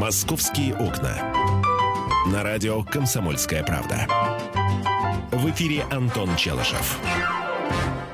«Московские окна». На радио «Комсомольская правда». В эфире Антон Челышев.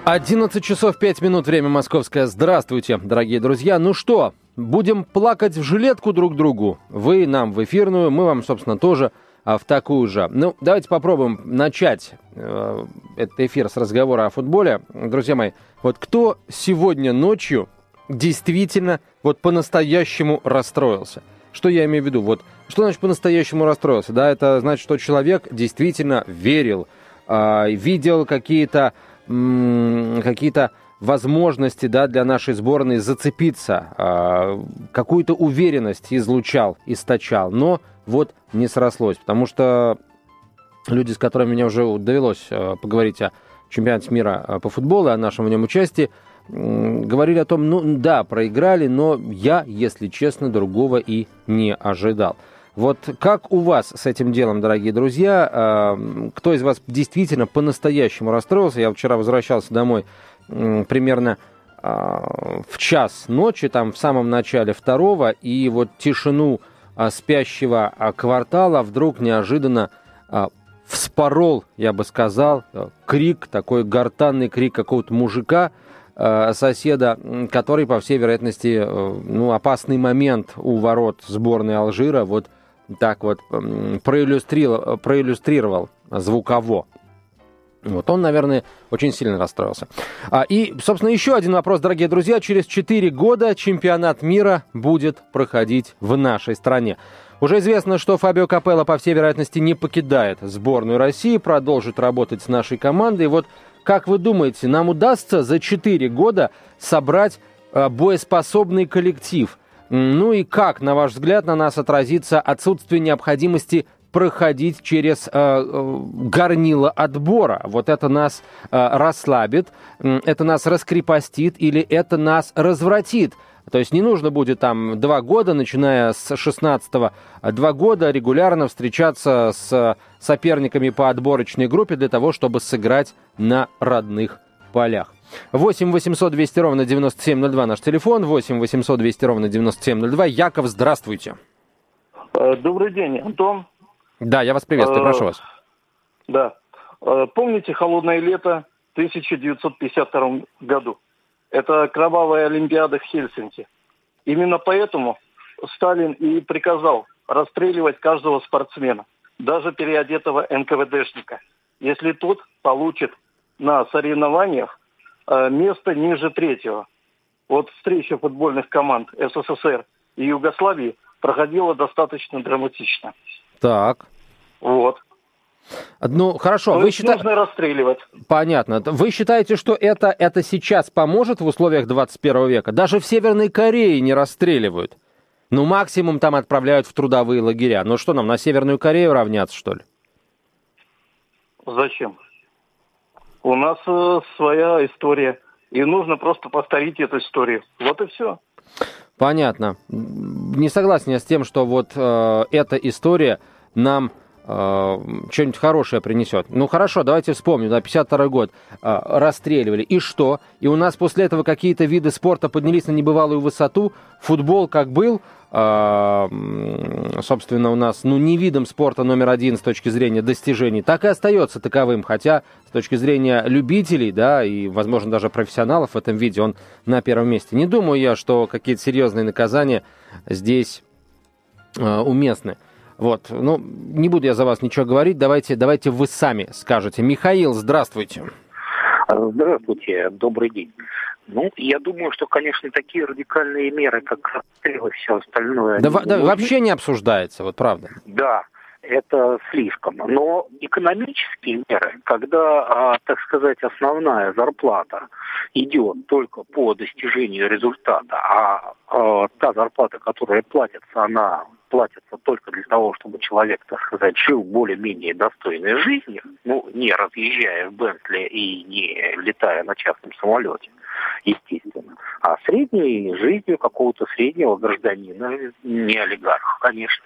11 часов 5 минут, время московское. Здравствуйте, дорогие друзья. Ну что, будем плакать в жилетку друг другу? Вы нам в эфирную, мы вам, собственно, тоже а, в такую же. Ну, давайте попробуем начать э, этот эфир с разговора о футболе. Друзья мои, вот кто сегодня ночью действительно вот по-настоящему расстроился? Что я имею в виду? Вот что значит по-настоящему расстроился? Да, это значит, что человек действительно верил, э, видел какие-то какие-то возможности да, для нашей сборной зацепиться, э, какую-то уверенность излучал, источал, но вот не срослось, потому что люди, с которыми мне уже довелось э, поговорить о чемпионате мира по футболу, о нашем в нем участии, говорили о том, ну да, проиграли, но я, если честно, другого и не ожидал. Вот как у вас с этим делом, дорогие друзья? А, кто из вас действительно по-настоящему расстроился? Я вчера возвращался домой примерно а, в час ночи, там в самом начале второго, и вот тишину а, спящего квартала вдруг неожиданно вспорол, я бы сказал, крик, такой гортанный крик какого-то мужика, соседа, который, по всей вероятности, э, ну, опасный момент у ворот сборной Алжира вот так вот проиллюстрировал, проиллюстрировал звуково. Вот он, наверное, очень сильно расстроился. А, и, собственно, еще один вопрос, дорогие друзья. Через 4 года чемпионат мира будет проходить в нашей стране. Уже известно, что Фабио Капелло, по всей вероятности, не покидает сборную России, продолжит работать с нашей командой. Вот, как вы думаете, нам удастся за 4 года собрать а, боеспособный коллектив – ну и как, на ваш взгляд, на нас отразится отсутствие необходимости проходить через э, э горнило отбора. Вот это нас э, расслабит, это нас раскрепостит или это нас развратит. То есть не нужно будет там два года, начиная с 16-го, два года регулярно встречаться с соперниками по отборочной группе для того, чтобы сыграть на родных полях. 8 800 200 ровно 9702 наш телефон, 8 800 200 ровно 9702. Яков, здравствуйте. Э, добрый день, Антон. Да, я вас приветствую, прошу вас. Э, да. Э, помните холодное лето в 1952 году? Это кровавая Олимпиада в Хельсинки. Именно поэтому Сталин и приказал расстреливать каждого спортсмена, даже переодетого НКВДшника, если тот получит на соревнованиях Э, место ниже третьего. Вот встреча футбольных команд СССР и Югославии проходила достаточно драматично. Так. Вот. Ну, хорошо. То вы считаете... Нужно расстреливать. Понятно. Вы считаете, что это, это сейчас поможет в условиях 21 века? Даже в Северной Корее не расстреливают. Ну, максимум там отправляют в трудовые лагеря. Ну что нам, на Северную Корею равняться, что ли? Зачем? У нас э, своя история. И нужно просто повторить эту историю. Вот и все. Понятно. Не согласен я с тем, что вот э, эта история нам что-нибудь хорошее принесет. Ну хорошо, давайте вспомним, да, 52 год э, расстреливали. И что? И у нас после этого какие-то виды спорта поднялись на небывалую высоту. Футбол как был, а, собственно, у нас, ну, не видом спорта номер один с точки зрения достижений, так и остается таковым, хотя с точки зрения любителей, да, и, возможно, даже профессионалов в этом виде он на первом месте. Не думаю я, что какие-то серьезные наказания здесь э, уместны. Вот, ну, не буду я за вас ничего говорить, давайте, давайте вы сами скажете. Михаил, здравствуйте. Здравствуйте, добрый день. Ну, я думаю, что, конечно, такие радикальные меры, как расстрел и все остальное... Да, да вообще не обсуждается, вот правда. Да, это слишком. Но экономические меры, когда, а, так сказать, основная зарплата идет только по достижению результата, а, а та зарплата, которая платится, она платится только для того, чтобы человек, так сказать, жил более-менее достойной жизнью, ну, не разъезжая в Бентли и не летая на частном самолете, естественно, а средней жизнью какого-то среднего гражданина, не олигарха, конечно,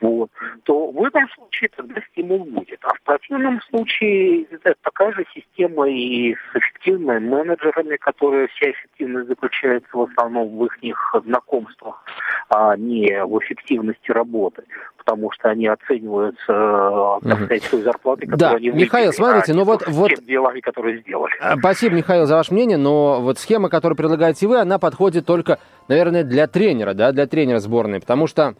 вот, то в этом случае тогда стимул будет. А в противном случае это такая же система и с эффективными менеджерами, которые вся эффективность заключается в основном в их знакомствах а не в эффективности работы, потому что они оцениваются, э, так сказать, той зарплатой, которую да. они Михаил, выделили, смотрите, а ну вот, вот... делами, которые сделали. А, спасибо, Михаил, за ваше мнение, но вот схема, которую предлагаете вы, она подходит только, наверное, для тренера, да, для тренера сборной, потому что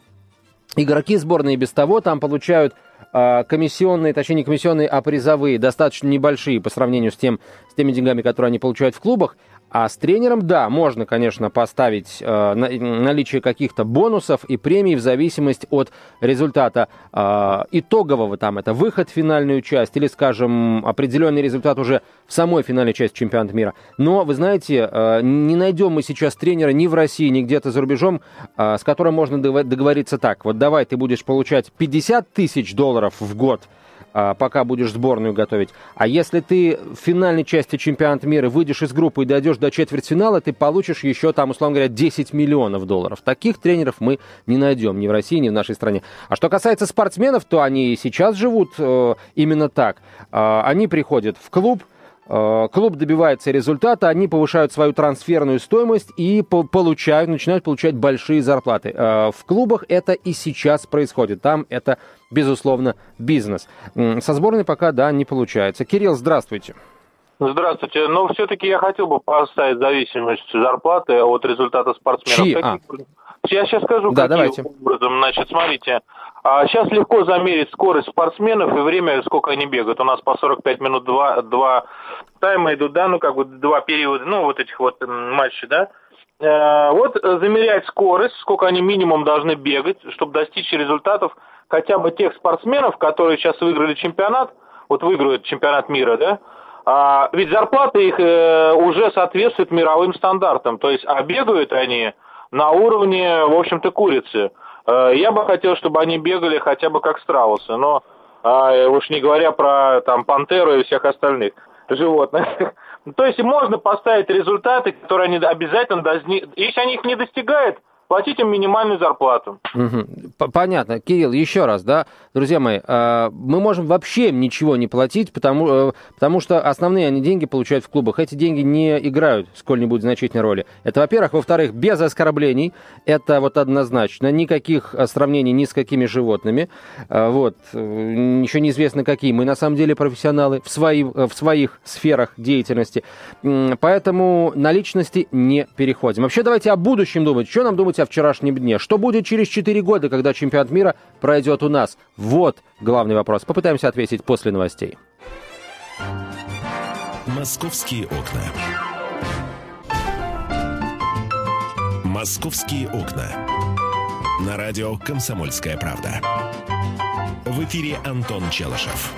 игроки сборной без того там получают а, комиссионные, точнее не комиссионные, а призовые, достаточно небольшие по сравнению с, тем, с теми деньгами, которые они получают в клубах. А с тренером, да, можно, конечно, поставить э, наличие каких-то бонусов и премий в зависимости от результата э, итогового, там, это выход в финальную часть или, скажем, определенный результат уже в самой финальной части чемпионата мира. Но, вы знаете, э, не найдем мы сейчас тренера ни в России, ни где-то за рубежом, э, с которым можно договориться так. Вот давай ты будешь получать 50 тысяч долларов в год – пока будешь сборную готовить. А если ты в финальной части чемпионата мира выйдешь из группы и дойдешь до четвертьфинала, ты получишь еще там, условно говоря, 10 миллионов долларов. Таких тренеров мы не найдем ни в России, ни в нашей стране. А что касается спортсменов, то они сейчас живут э, именно так. Э, они приходят в клуб, клуб добивается результата, они повышают свою трансферную стоимость и получают, начинают получать большие зарплаты. Э, в клубах это и сейчас происходит. Там это, безусловно, бизнес. Со сборной пока, да, не получается. Кирилл, здравствуйте. Здравствуйте. Но все-таки я хотел бы поставить зависимость зарплаты от результата спортсменов. Чьи? А. Я сейчас скажу, да, каким давайте. образом. Значит, смотрите, сейчас а, легко замерить скорость спортсменов и время, сколько они бегают. У нас по 45 минут два, два тайма идут, да, ну, как бы два периода, ну, вот этих вот матчей, да. Э, вот замерять скорость, сколько они минимум должны бегать, чтобы достичь результатов хотя бы тех спортсменов, которые сейчас выиграли чемпионат, вот выиграют чемпионат мира, да, а, ведь зарплаты их э, уже соответствуют мировым стандартам, то есть, а бегают они на уровне, в общем-то, курицы. Э, я бы хотел, чтобы они бегали хотя бы как страусы, но а, уж не говоря про там пантеру и всех остальных животных. То есть можно поставить результаты, которые они обязательно должны... Если они их не достигают, платить им минимальную зарплату. Угу. Понятно. Кирилл, еще раз, да, друзья мои, а, мы можем вообще ничего не платить, потому, э, потому что основные они деньги получают в клубах. Эти деньги не играют сколь-нибудь значительной роли. Это, во-первых. Во-вторых, без оскорблений. Это вот однозначно. Никаких э, сравнений ни с какими животными. А, вот. Еще неизвестно какие. Мы на самом деле профессионалы в, свои, в своих сферах деятельности. Поэтому на личности не переходим. Вообще давайте о будущем думать. Что нам думать думать о вчерашнем дне? Что будет через 4 года, когда чемпионат мира пройдет у нас? Вот главный вопрос. Попытаемся ответить после новостей. Московские окна. Московские окна. На радио «Комсомольская правда». В эфире Антон Челышев.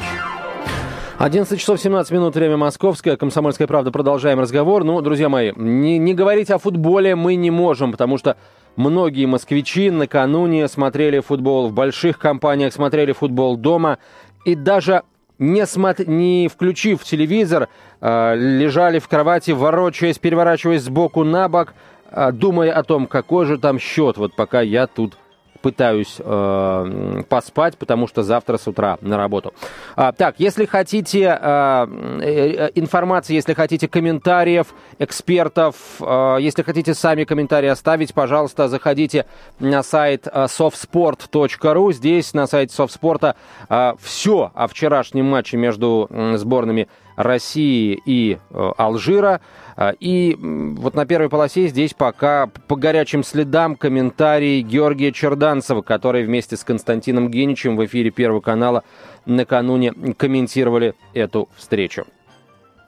11 часов 17 минут, время московское. Комсомольская правда. Продолжаем разговор. Ну, друзья мои, не, не говорить о футболе мы не можем, потому что Многие москвичи накануне смотрели футбол в больших компаниях, смотрели футбол дома и даже не, смотр... не включив телевизор, э, лежали в кровати, ворочаясь, переворачиваясь сбоку на бок, э, думая о том, какой же там счет, вот пока я тут пытаюсь э, поспать, потому что завтра с утра на работу. А, так, если хотите э, э, информации, если хотите комментариев экспертов, э, если хотите сами комментарии оставить, пожалуйста, заходите на сайт э, softsport.ru. Здесь на сайте софтспорта э, все о вчерашнем матче между э, сборными России и э, Алжира. А, и вот на первой полосе здесь пока по горячим следам комментарий Георгия Черданцева, который вместе с Константином Геничем в эфире Первого канала накануне комментировали эту встречу.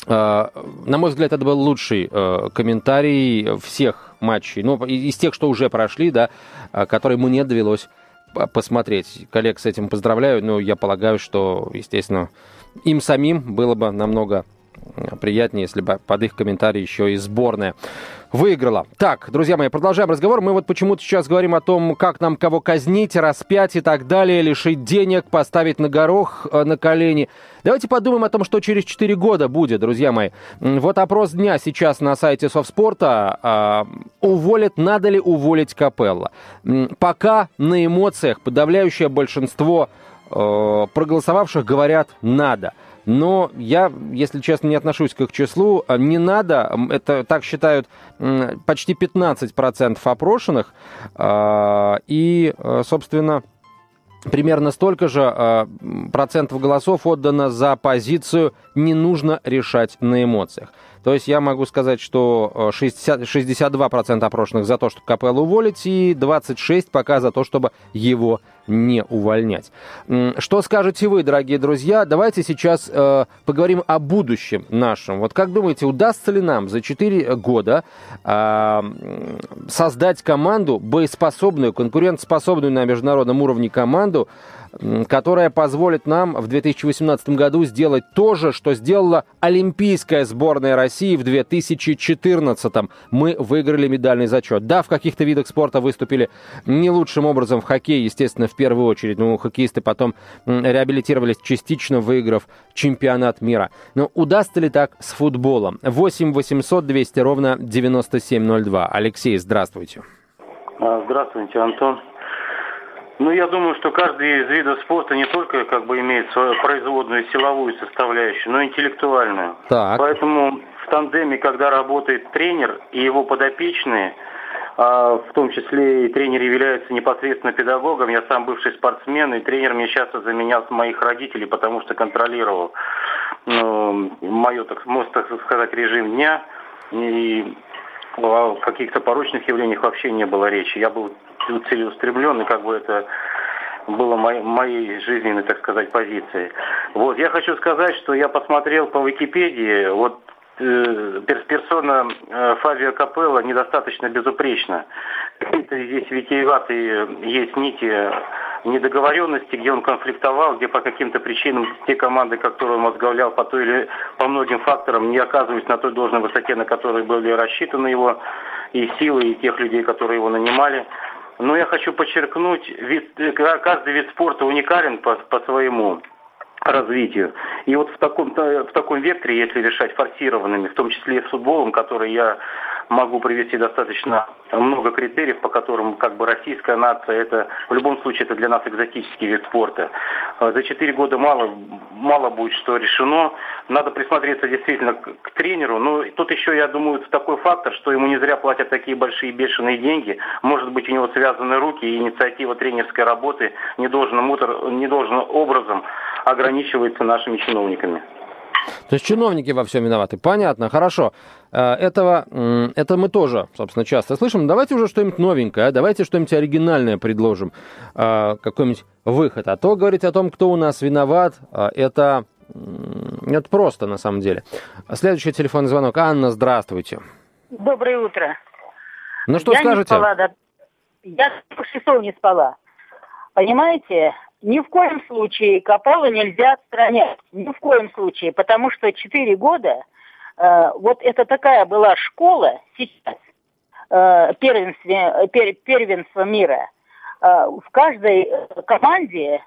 А, на мой взгляд, это был лучший э, комментарий всех матчей, ну, из тех, что уже прошли, да, которые мне довелось посмотреть. Коллег с этим поздравляю, но я полагаю, что, естественно, им самим было бы намного приятнее, если бы под их комментарий еще и сборная выиграла. Так, друзья мои, продолжаем разговор. Мы вот почему-то сейчас говорим о том, как нам кого казнить, распять и так далее, лишить денег, поставить на горох, э, на колени. Давайте подумаем о том, что через 4 года будет, друзья мои. Вот опрос дня сейчас на сайте Софтспорта. А, уволят, надо ли уволить Капелла? Пока на эмоциях подавляющее большинство э, проголосовавших говорят «надо». Но я, если честно, не отношусь к их числу. Не надо, это так считают почти 15% опрошенных, и, собственно, примерно столько же э, процентов голосов отдано за позицию «не нужно решать на эмоциях». То есть я могу сказать, что 60, 62% опрошенных за то, чтобы Капеллу уволить, и 26% пока за то, чтобы его не увольнять. Что скажете вы, дорогие друзья? Давайте сейчас э, поговорим о будущем нашем. Вот как думаете, удастся ли нам за 4 года э, создать команду, боеспособную, конкурентоспособную на международном уровне команду, которая позволит нам в 2018 году сделать то же, что сделала Олимпийская сборная России в 2014. Мы выиграли медальный зачет. Да, в каких-то видах спорта выступили не лучшим образом в хоккее, естественно, в первую очередь. Но хоккеисты потом реабилитировались частично, выиграв чемпионат мира. Но удастся ли так с футболом? 8 800 200 ровно 9702. Алексей, здравствуйте. А, здравствуйте, Антон. Ну, я думаю, что каждый из видов спорта не только как бы имеет свою производную силовую составляющую, но и интеллектуальную. Так. Поэтому в тандеме, когда работает тренер и его подопечные, а в том числе и тренер является непосредственно педагогом. Я сам бывший спортсмен, и тренер мне часто заменял моих родителей, потому что контролировал ну, мое, так, можно так сказать, режим дня. И о каких-то порочных явлениях вообще не было речи. Я был целеустремлен, и как бы это было моей, моей жизненной, так сказать, позицией. Вот, я хочу сказать, что я посмотрел по Википедии, вот э, персона э, Фабио Капелло недостаточно безупречна. Здесь витиеватые есть нити недоговоренности, где он конфликтовал, где по каким-то причинам те команды, которые он возглавлял по той или по многим факторам, не оказывались на той должной высоте, на которой были рассчитаны его и силы, и тех людей, которые его нанимали. Но я хочу подчеркнуть, вид, каждый вид спорта уникален по, по своему развитию. И вот в таком, в таком векторе, если решать форсированными, в том числе и с футболом, который я могу привести достаточно много критериев, по которым как бы российская нация, это в любом случае это для нас экзотический вид спорта. А за четыре года мало, мало будет что решено. Надо присмотреться действительно к, тренеру. Но тут еще, я думаю, такой фактор, что ему не зря платят такие большие бешеные деньги. Может быть, у него связаны руки, и инициатива тренерской работы не должным, не должным образом ограничивается нашими чиновниками. То есть чиновники во всем виноваты. Понятно, хорошо. Э, этого, это мы тоже, собственно, часто слышим. Давайте уже что-нибудь новенькое, а? давайте что-нибудь оригинальное предложим, э, какой-нибудь выход. А то говорить о том, кто у нас виноват, э, это, это просто на самом деле. Следующий телефонный звонок. Анна, здравствуйте. Доброе утро. Ну что Я скажете? Не спала, да. Я часов не спала. Понимаете, ни в коем случае Капала нельзя отстранять. Ни в коем случае. Потому что четыре года, э, вот это такая была школа сейчас, э, пер, первенство мира. Э, в каждой команде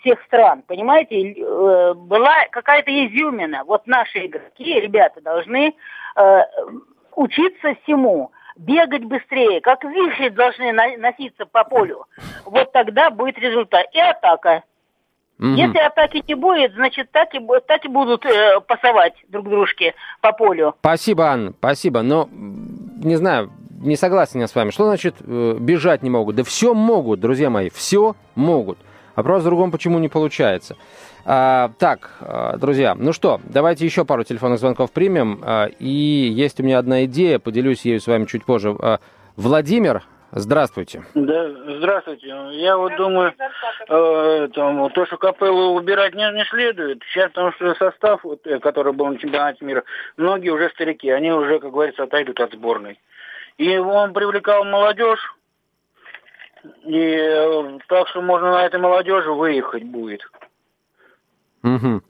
всех стран, понимаете, э, была какая-то изюмина. Вот наши игроки, ребята, должны э, учиться всему бегать быстрее, как вихри должны носиться по полю. Вот тогда будет результат. И атака. Угу. Если атаки не будет, значит, так и, так и будут э, пасовать друг дружке по полю. Спасибо, Анна, спасибо. Но, не знаю, не согласен я с вами. Что значит э, бежать не могут? Да все могут, друзья мои, все могут. Вопрос в другом, почему не получается. А, так, а, друзья, ну что, давайте еще пару телефонных звонков примем. А, и есть у меня одна идея, поделюсь ею с вами чуть позже. А, Владимир, здравствуйте. Да, здравствуйте. Я вот думаю, э, там, то, что капеллу убирать не, не следует. Сейчас, потому что состав, вот, э, который был на чемпионате мира, многие уже старики, они уже, как говорится, отойдут от сборной. И он привлекал молодежь, и э, так что можно на этой молодежи выехать будет. Угу.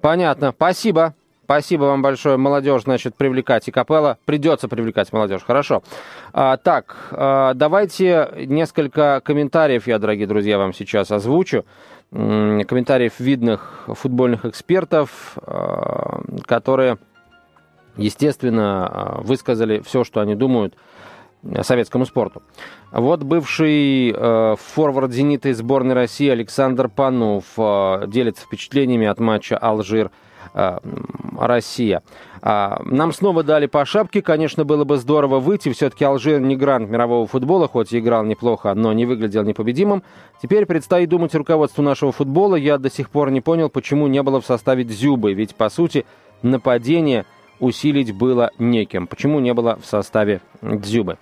Понятно. Спасибо. Спасибо вам большое. Молодежь, значит, привлекать и капелла. Придется привлекать молодежь. Хорошо. А, так, а, давайте несколько комментариев я, дорогие друзья, вам сейчас озвучу. Комментариев видных футбольных экспертов, а, которые, естественно, а, высказали все, что они думают советскому спорту. Вот бывший э, форвард «Зенита» из сборной России Александр Панов э, делится впечатлениями от матча «Алжир» э, Россия. А, нам снова дали по шапке. Конечно, было бы здорово выйти. Все-таки Алжир не грант мирового футбола, хоть и играл неплохо, но не выглядел непобедимым. Теперь предстоит думать руководству нашего футбола. Я до сих пор не понял, почему не было в составе Дзюбы. Ведь, по сути, нападение – усилить было неким. Почему не было в составе Дзюбы?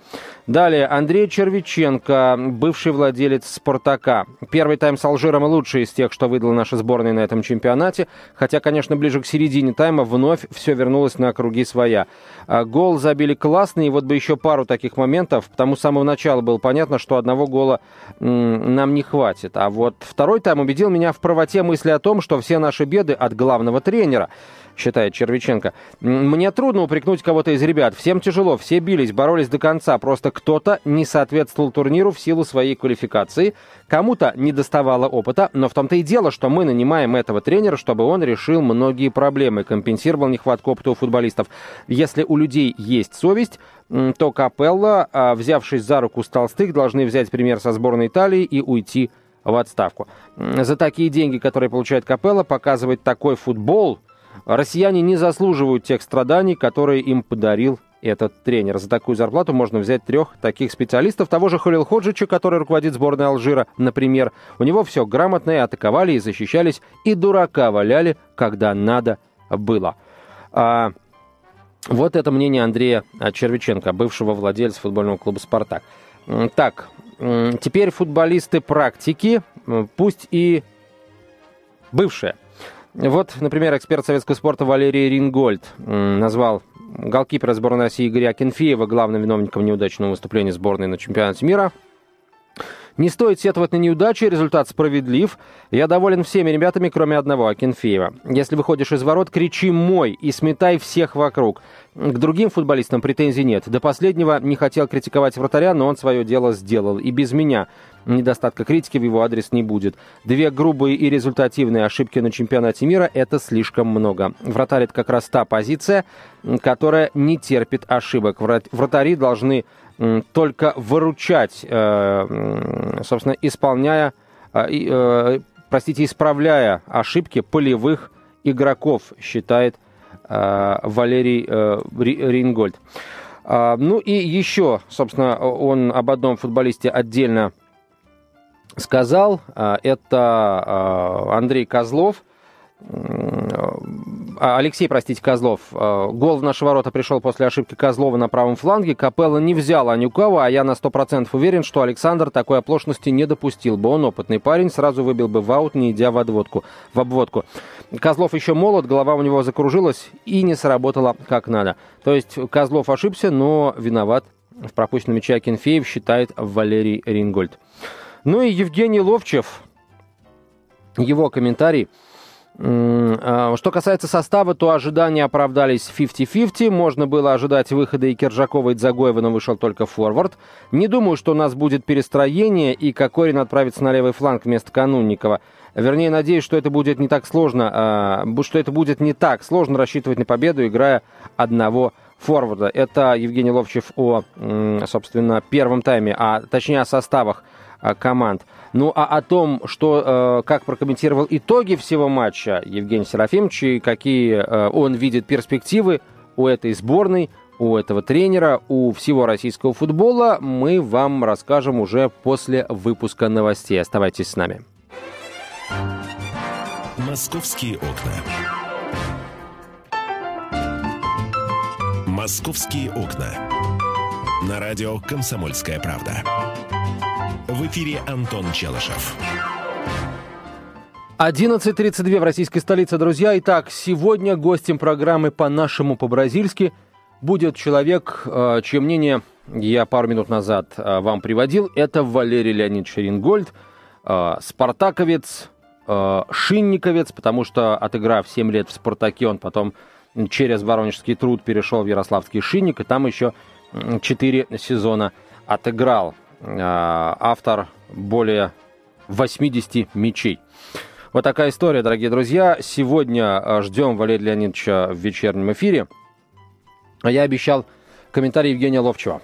Далее, Андрей Червиченко, бывший владелец «Спартака». Первый тайм с Алжиром лучший из тех, что выдала наша сборная на этом чемпионате. Хотя, конечно, ближе к середине тайма вновь все вернулось на круги своя. А, гол забили классный, и вот бы еще пару таких моментов. Потому с самого начала было понятно, что одного гола нам не хватит. А вот второй тайм убедил меня в правоте мысли о том, что все наши беды от главного тренера – считает Червиченко. Мне трудно упрекнуть кого-то из ребят. Всем тяжело, все бились, боролись до конца. Просто кто-то не соответствовал турниру в силу своей квалификации. Кому-то не доставало опыта, но в том-то и дело, что мы нанимаем этого тренера, чтобы он решил многие проблемы, компенсировал нехватку опыта у футболистов. Если у людей есть совесть, то Капелла, а, взявшись за руку с Толстых, должны взять пример со сборной Италии и уйти в отставку. За такие деньги, которые получает Капелла, показывать такой футбол – Россияне не заслуживают тех страданий, которые им подарил этот тренер. За такую зарплату можно взять трех таких специалистов. Того же Халил Ходжича, который руководит сборной Алжира, например. У него все грамотно и атаковали, и защищались, и дурака валяли, когда надо было. А, вот это мнение Андрея Червиченко, бывшего владельца футбольного клуба «Спартак». Так, теперь футболисты практики, пусть и бывшие. Вот, например, эксперт советского спорта Валерий Рингольд назвал голкипера сборной России Игоря Акинфеева главным виновником неудачного выступления сборной на чемпионате мира. Не стоит сетовать на неудачи, результат справедлив. Я доволен всеми ребятами, кроме одного, Акинфеева. Если выходишь из ворот, кричи «мой» и сметай всех вокруг. К другим футболистам претензий нет. До последнего не хотел критиковать вратаря, но он свое дело сделал. И без меня недостатка критики в его адрес не будет. Две грубые и результативные ошибки на чемпионате мира – это слишком много. Вратарь – это как раз та позиция, которая не терпит ошибок. Вратари должны только выручать, э, собственно, исполняя, э, э, простите, исправляя ошибки полевых игроков, считает Валерий Рингольд. Ну и еще, собственно, он об одном футболисте отдельно сказал. Это Андрей Козлов – а, Алексей, простите, Козлов. А, гол в наши ворота пришел после ошибки Козлова на правом фланге. Капелла не взял Анюкова, а я на 100% уверен, что Александр такой оплошности не допустил бы. Он опытный парень, сразу выбил бы в аут, не идя в, отводку, в обводку. Козлов еще молод, голова у него закружилась и не сработала как надо. То есть Козлов ошибся, но виноват в пропущенном мяче Акинфеев, считает Валерий Рингольд. Ну и Евгений Ловчев, его комментарий – а, что касается состава, то ожидания оправдались 50-50. Можно было ожидать выхода и Киржакова, и Дзагоева, но вышел только форвард. Не думаю, что у нас будет перестроение, и Кокорин отправится на левый фланг вместо Канунникова. Вернее, надеюсь, что это будет не так сложно, а, что это будет не так сложно рассчитывать на победу, играя одного форварда. Это Евгений Ловчев о, собственно, первом тайме, а точнее о составах а, команд. Ну а о том, что, э, как прокомментировал итоги всего матча Евгений Серафимович и какие э, он видит перспективы у этой сборной, у этого тренера, у всего российского футбола, мы вам расскажем уже после выпуска новостей. Оставайтесь с нами. Московские окна. Московские окна. На радио «Комсомольская правда». В эфире Антон Челышев. 11.32 в российской столице, друзья. Итак, сегодня гостем программы «По-нашему, по-бразильски» будет человек, э, чье мнение я пару минут назад э, вам приводил. Это Валерий Леонидович Рингольд, э, спартаковец, шинниковец, потому что, отыграв 7 лет в «Спартаке», он потом через воронежский труд перешел в Ярославский шинник, и там еще 4 сезона отыграл. А, автор более 80 мечей. Вот такая история, дорогие друзья. Сегодня а, ждем Валерия Леонидовича в вечернем эфире. А я обещал комментарий Евгения Ловчева.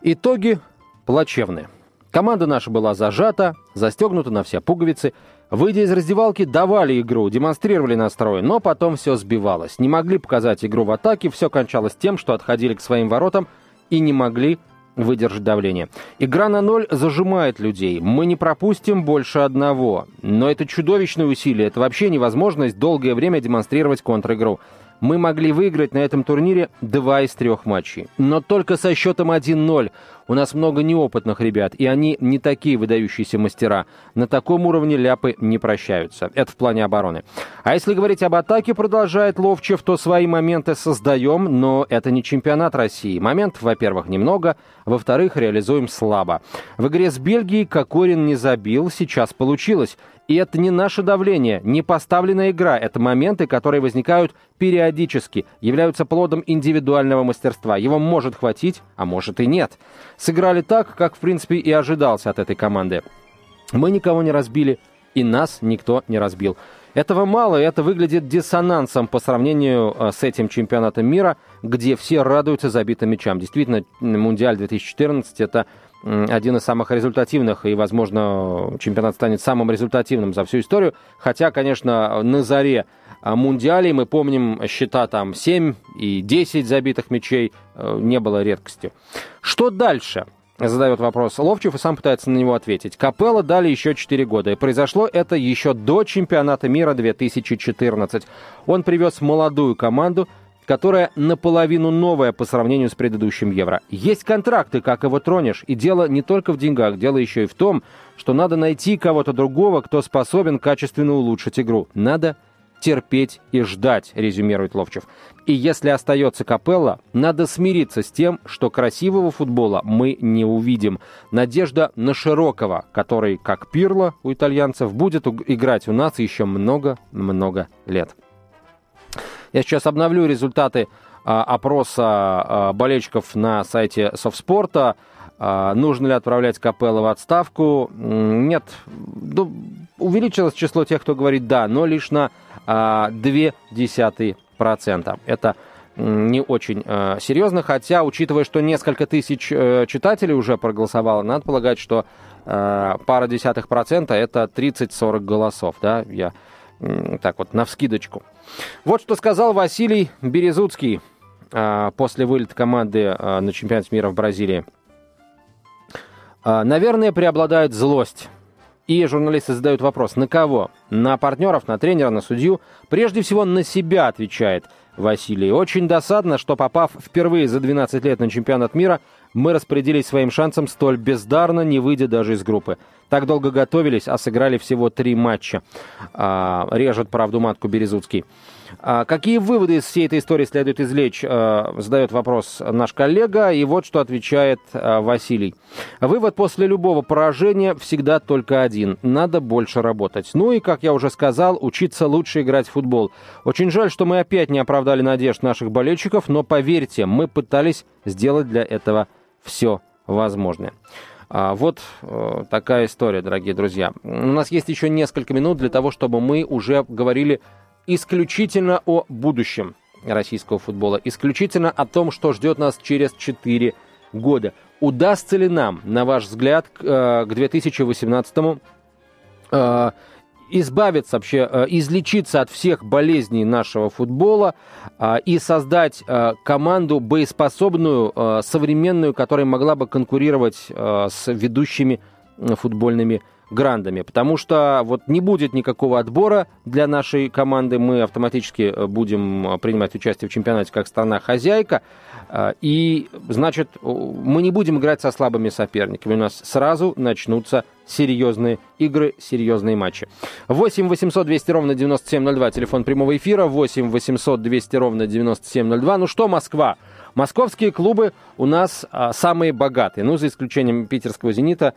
Итоги плачевные. Команда наша была зажата, застегнута на все пуговицы. Выйдя из раздевалки, давали игру, демонстрировали настрой, но потом все сбивалось. Не могли показать игру в атаке, все кончалось тем, что отходили к своим воротам и не могли выдержать давление. Игра на ноль зажимает людей. Мы не пропустим больше одного. Но это чудовищное усилие. Это вообще невозможность долгое время демонстрировать контр-игру. Мы могли выиграть на этом турнире два из трех матчей. Но только со счетом 1-0. У нас много неопытных ребят, и они не такие выдающиеся мастера. На таком уровне ляпы не прощаются. Это в плане обороны. А если говорить об атаке, продолжает Ловчев, то свои моменты создаем, но это не чемпионат России. Моментов, во-первых, немного, во-вторых, реализуем слабо. В игре с Бельгией Кокорин не забил, сейчас получилось. И это не наше давление, не поставленная игра. Это моменты, которые возникают периодически, являются плодом индивидуального мастерства. Его может хватить, а может и нет. Сыграли так, как в принципе и ожидался от этой команды. Мы никого не разбили, и нас никто не разбил. Этого мало, и это выглядит диссонансом по сравнению э, с этим чемпионатом мира, где все радуются забитым мячам. Действительно, Мундиаль 2014 это один из самых результативных, и, возможно, чемпионат станет самым результативным за всю историю. Хотя, конечно, на заре Мундиалей мы помним счета там 7 и 10 забитых мячей, э, не было редкостью. Что дальше? Задает вопрос Ловчев и сам пытается на него ответить. Капелла дали еще 4 года, и произошло это еще до чемпионата мира 2014. Он привез молодую команду, которая наполовину новая по сравнению с предыдущим евро. Есть контракты, как его тронешь, и дело не только в деньгах, дело еще и в том, что надо найти кого-то другого, кто способен качественно улучшить игру. Надо терпеть и ждать, резюмирует Ловчев. И если остается Капелла, надо смириться с тем, что красивого футбола мы не увидим. Надежда на Широкого, который, как Пирло у итальянцев, будет играть у нас еще много-много лет. Я сейчас обновлю результаты а, опроса а, болельщиков на сайте Совспорта. А, нужно ли отправлять Капелла в отставку? Нет. Ну, увеличилось число тех, кто говорит да, но лишь на 0,2%. Это не очень э, серьезно, хотя, учитывая, что несколько тысяч э, читателей уже проголосовало, надо полагать, что э, пара десятых процента это 30-40 голосов, да, я так вот, навскидочку. Вот что сказал Василий Березуцкий а, после вылета команды а, на чемпионате мира в Бразилии. А, наверное, преобладает злость. И журналисты задают вопрос, на кого? На партнеров, на тренера, на судью? Прежде всего, на себя отвечает Василий. Очень досадно, что попав впервые за 12 лет на чемпионат мира, мы распорядились своим шансом столь бездарно, не выйдя даже из группы. Так долго готовились, а сыграли всего три матча. А, режет правду матку Березуцкий. А, какие выводы из всей этой истории следует извлечь, а, задает вопрос наш коллега, и вот что отвечает Василий. Вывод после любого поражения всегда только один. Надо больше работать. Ну и, как я уже сказал, учиться лучше играть в футбол. Очень жаль, что мы опять не оправдали надежд наших болельщиков, но поверьте, мы пытались сделать для этого все возможное. А, вот э, такая история, дорогие друзья. У нас есть еще несколько минут для того, чтобы мы уже говорили исключительно о будущем российского футбола, исключительно о том, что ждет нас через 4 года. Удастся ли нам, на ваш взгляд, к 2018 э, избавиться вообще, э, излечиться от всех болезней нашего футбола э, и создать э, команду боеспособную, современную, которая могла бы конкурировать с ведущими футбольными грандами, потому что вот не будет никакого отбора для нашей команды, мы автоматически э, будем э, принимать участие в чемпионате как страна-хозяйка, э, и, значит, мы не будем играть со слабыми соперниками, у нас сразу начнутся серьезные игры, серьезные матчи. 8 800 200 ровно 9702, телефон прямого эфира, 8 800 200 ровно 9702. Ну что, Москва? Московские клубы у нас а, самые богатые, ну, за исключением питерского «Зенита»,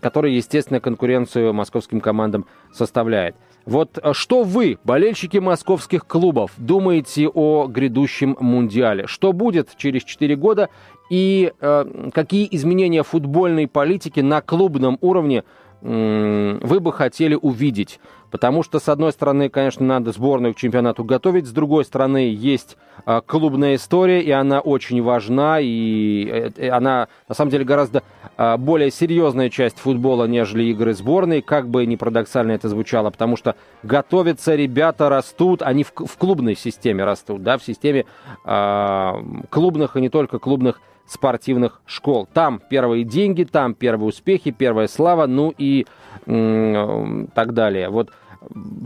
который, естественно, конкуренцию московским командам составляет. Вот э, что вы, болельщики московских клубов, думаете о грядущем Мундиале? Что будет через 4 года и э, какие изменения футбольной политики на клубном уровне вы бы хотели увидеть? Потому что, с одной стороны, конечно, надо сборную к чемпионату готовить, с другой стороны, есть а, клубная история, и она очень важна, и э, она, на самом деле, гораздо а, более серьезная часть футбола, нежели игры сборной, как бы ни парадоксально это звучало, потому что готовятся ребята, растут, они в, клубной системе растут, да, в системе э, клубных и не только клубных спортивных школ. Там первые деньги, там первые успехи, первая слава, ну и э, так далее. Вот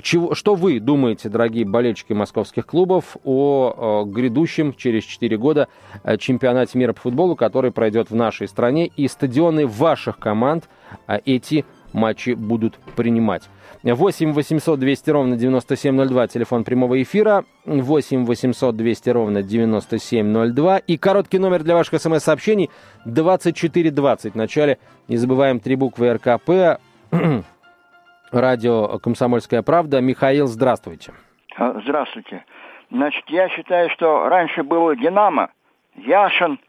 чего, что вы думаете, дорогие болельщики московских клубов, о, о грядущем через 4 года э, чемпионате мира по футболу, который пройдет в нашей стране, и стадионы ваших команд э, эти матчи будут принимать? 8 800 200 ровно 9702, телефон прямого эфира. 8 800 200 ровно 9702. И короткий номер для ваших смс-сообщений 2420. В начале не забываем три буквы РКП. Радио «Комсомольская правда». Михаил, здравствуйте. А, здравствуйте. Значит, я считаю, что раньше было «Динамо», Яшин.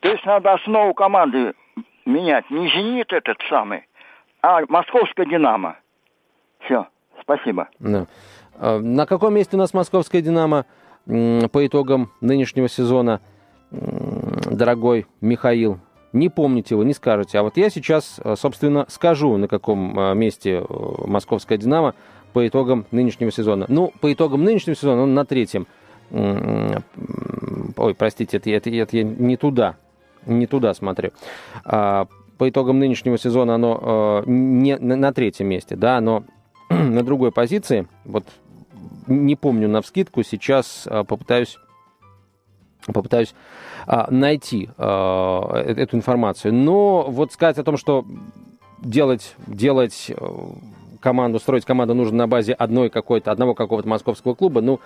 То есть надо основу команды менять. Не «Зенит» этот самый, а «Московская Динамо». Все, спасибо. Да. А, на каком месте у нас московская «Динамо» по итогам нынешнего сезона, дорогой Михаил? Не помните вы, не скажете. А вот я сейчас, а, собственно, скажу, на каком а, месте московская «Динамо» по итогам нынешнего сезона. Ну, по итогам нынешнего сезона он на третьем. Ой, простите, это, это, это я не туда, не туда смотрю по итогам нынешнего сезона оно не на третьем месте, да, но на другой позиции. Вот не помню на вскидку, сейчас а, попытаюсь попытаюсь а, найти а, э, эту информацию. Но вот сказать о том, что делать, делать э, команду, строить команду нужно на базе одной какой-то, одного какого-то московского клуба, ну,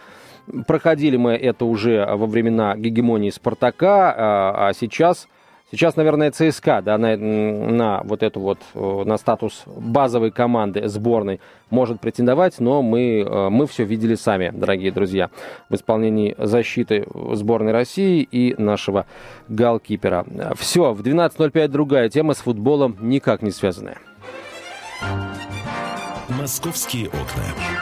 проходили мы это уже во времена гегемонии Спартака, а, а сейчас Сейчас, наверное, ЦСКА, да, на, на вот эту вот, э, на статус базовой команды сборной может претендовать, но мы, э, мы все видели сами, дорогие друзья, в исполнении защиты сборной России и нашего галкипера. Все, в 12.05 другая тема с футболом никак не связанная. Московские окна.